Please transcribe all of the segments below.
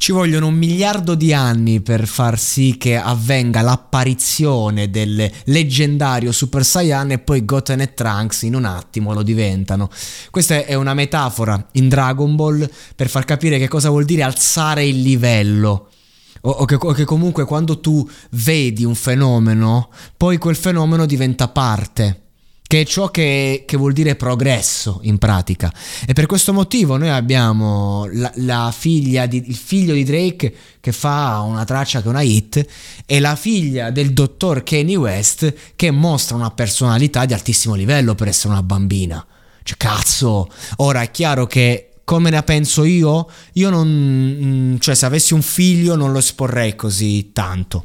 Ci vogliono un miliardo di anni per far sì che avvenga l'apparizione del leggendario Super Saiyan e poi Goten e Trunks in un attimo lo diventano. Questa è una metafora in Dragon Ball per far capire che cosa vuol dire alzare il livello. O, o, che, o che comunque quando tu vedi un fenomeno, poi quel fenomeno diventa parte che è ciò che, che, vuol dire progresso in pratica. E per questo motivo noi abbiamo la, la figlia di, il figlio di Drake che fa una traccia che è una hit e la figlia del dottor Kanye West che mostra una personalità di altissimo livello per essere una bambina. Cioè, cazzo, ora è chiaro che come la penso io, io non... Mm, cioè se avessi un figlio non lo esporrei così tanto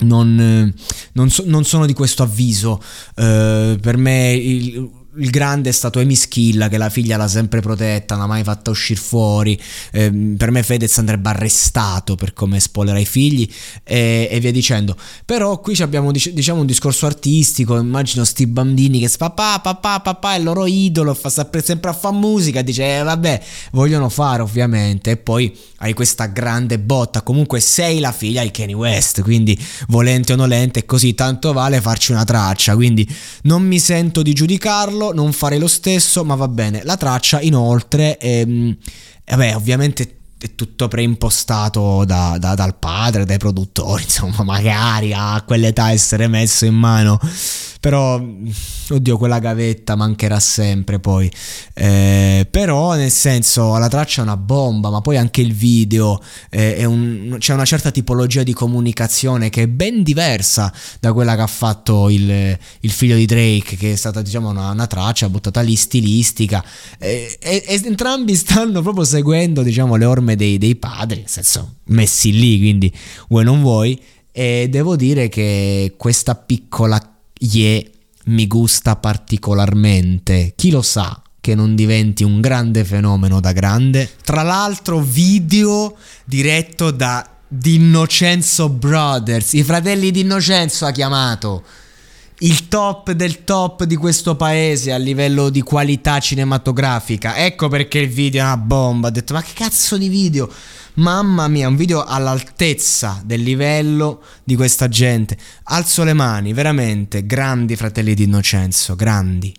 non, non, so, non, sono di questo avviso. Uh, per me il, il grande è stato Amy Schilla che la figlia l'ha sempre protetta, non l'ha mai fatta uscire fuori. Eh, per me Fedez andrebbe arrestato per come spoilera i figli e, e, via dicendo. Però qui abbiamo diciamo un discorso artistico, immagino sti bambini che papà, papà, papà è il loro idolo, fa sempre, a fare musica, dice eh, vabbè, vogliono fare ovviamente. E poi hai questa grande botta, comunque sei la figlia di Kanye West, quindi volente o nolente così tanto vale farci una traccia, quindi non mi sento di giudicarlo non farei lo stesso, ma va bene. La traccia inoltre, ehm, vabbè, ovviamente è tutto preimpostato da, da, dal padre, dai produttori, insomma, magari a quell'età essere messo in mano però, oddio, quella gavetta mancherà sempre poi. Eh, però, nel senso, la traccia è una bomba, ma poi anche il video eh, un, c'è una certa tipologia di comunicazione che è ben diversa da quella che ha fatto il, il figlio di Drake, che è stata, diciamo, una, una traccia buttata lì stilistica. Eh, e, e, entrambi stanno proprio seguendo, diciamo, le orme dei, dei padri, nel senso, messi lì, quindi vuoi non vuoi. E devo dire che questa piccola Ye mi gusta particolarmente. Chi lo sa che non diventi un grande fenomeno da grande? Tra l'altro, video diretto da D'Innocenzo Brothers, i fratelli D'Innocenzo ha chiamato il top del top di questo paese a livello di qualità cinematografica. Ecco perché il video è una bomba. Ho detto, ma che cazzo di video? Mamma mia, un video all'altezza del livello di questa gente. Alzo le mani, veramente, grandi fratelli di Innocenzo, grandi.